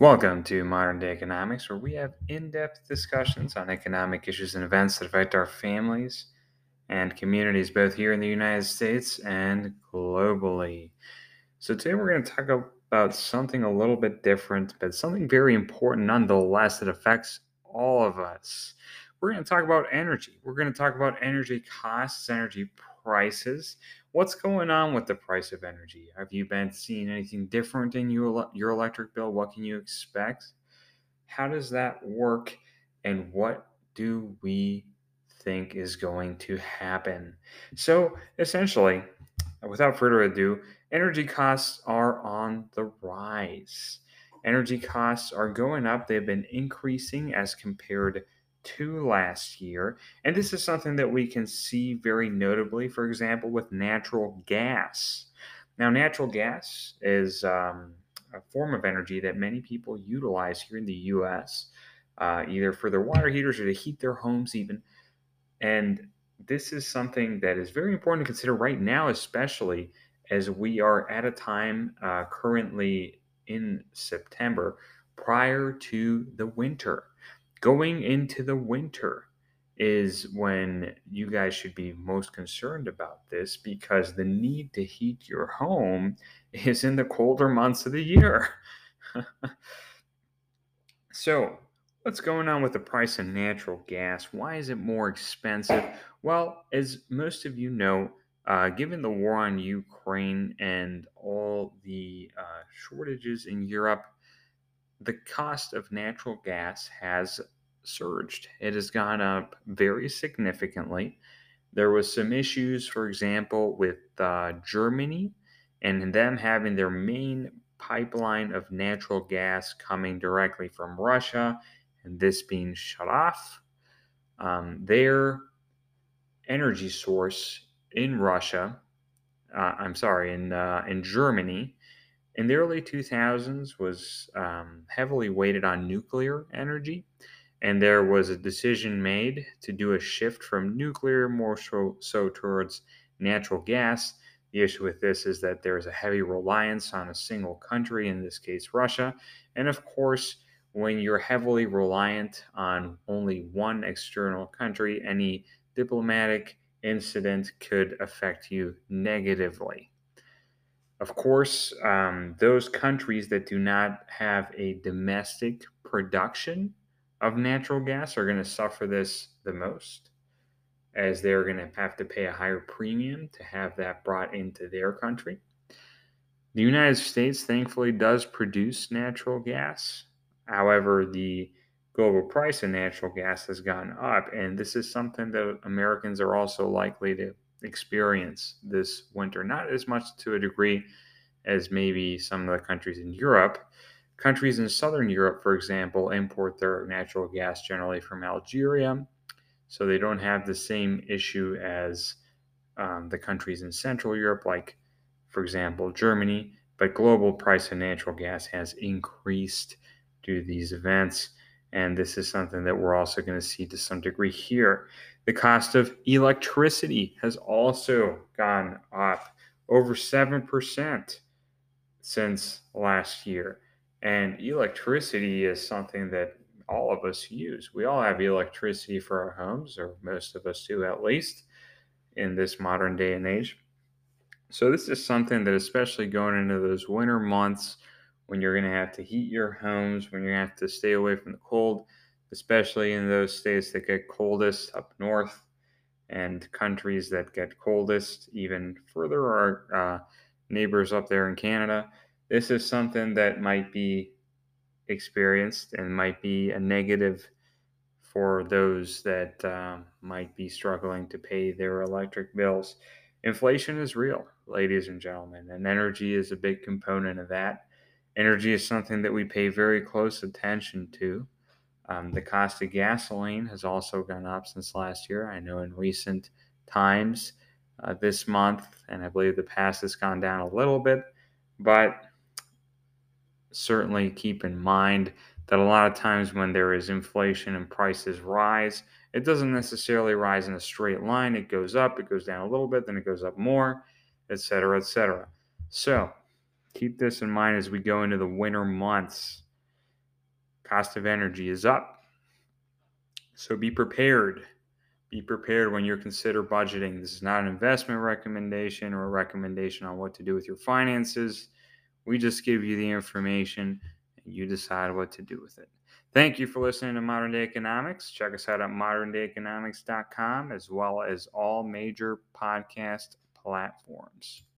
Welcome to Modern Day Economics, where we have in depth discussions on economic issues and events that affect our families and communities, both here in the United States and globally. So, today we're going to talk about something a little bit different, but something very important nonetheless that affects all of us. We're going to talk about energy. We're going to talk about energy costs, energy prices. What's going on with the price of energy? Have you been seeing anything different in your, your electric bill? What can you expect? How does that work? And what do we think is going to happen? So, essentially, without further ado, energy costs are on the rise. Energy costs are going up, they've been increasing as compared to last year. And this is something that we can see very notably, for example, with natural gas. Now, natural gas is um, a form of energy that many people utilize here in the US, uh, either for their water heaters or to heat their homes, even. And this is something that is very important to consider right now, especially as we are at a time uh, currently in September prior to the winter going into the winter is when you guys should be most concerned about this because the need to heat your home is in the colder months of the year. so, what's going on with the price of natural gas? Why is it more expensive? Well, as most of you know, uh, given the war on Ukraine and all the uh, shortages in Europe, the cost of natural gas has surged. It has gone up very significantly. There was some issues, for example, with uh, Germany and them having their main pipeline of natural gas coming directly from Russia and this being shut off. Um, their energy source in Russia, uh, I'm sorry, in uh, in Germany, in the early 2000s was um, heavily weighted on nuclear energy, and there was a decision made to do a shift from nuclear more so, so towards natural gas. The issue with this is that there is a heavy reliance on a single country, in this case, Russia. And of course, when you're heavily reliant on only one external country, any diplomatic incident could affect you negatively. Of course, um, those countries that do not have a domestic production of natural gas are going to suffer this the most, as they're going to have to pay a higher premium to have that brought into their country. The United States, thankfully, does produce natural gas. However, the global price of natural gas has gone up, and this is something that Americans are also likely to experience this winter. Not as much to a degree as maybe some of the countries in Europe, Countries in southern Europe, for example, import their natural gas generally from Algeria, so they don't have the same issue as um, the countries in Central Europe, like, for example, Germany. But global price of natural gas has increased due to these events, and this is something that we're also going to see to some degree here. The cost of electricity has also gone up over 7% since last year. And electricity is something that all of us use. We all have electricity for our homes, or most of us do at least, in this modern day and age. So, this is something that, especially going into those winter months when you're going to have to heat your homes, when you're going to have to stay away from the cold, especially in those states that get coldest up north and countries that get coldest even further, our uh, neighbors up there in Canada this is something that might be experienced and might be a negative for those that um, might be struggling to pay their electric bills. Inflation is real, ladies and gentlemen, and energy is a big component of that. Energy is something that we pay very close attention to. Um, the cost of gasoline has also gone up since last year. I know in recent times, uh, this month, and I believe the past has gone down a little bit, but certainly keep in mind that a lot of times when there is inflation and prices rise, it doesn't necessarily rise in a straight line. It goes up, it goes down a little bit, then it goes up more, etc., etc. So keep this in mind as we go into the winter months. cost of energy is up. So be prepared. Be prepared when you consider budgeting. This is not an investment recommendation or a recommendation on what to do with your finances. We just give you the information and you decide what to do with it. Thank you for listening to Modern Day Economics. Check us out at moderndayeconomics.com as well as all major podcast platforms.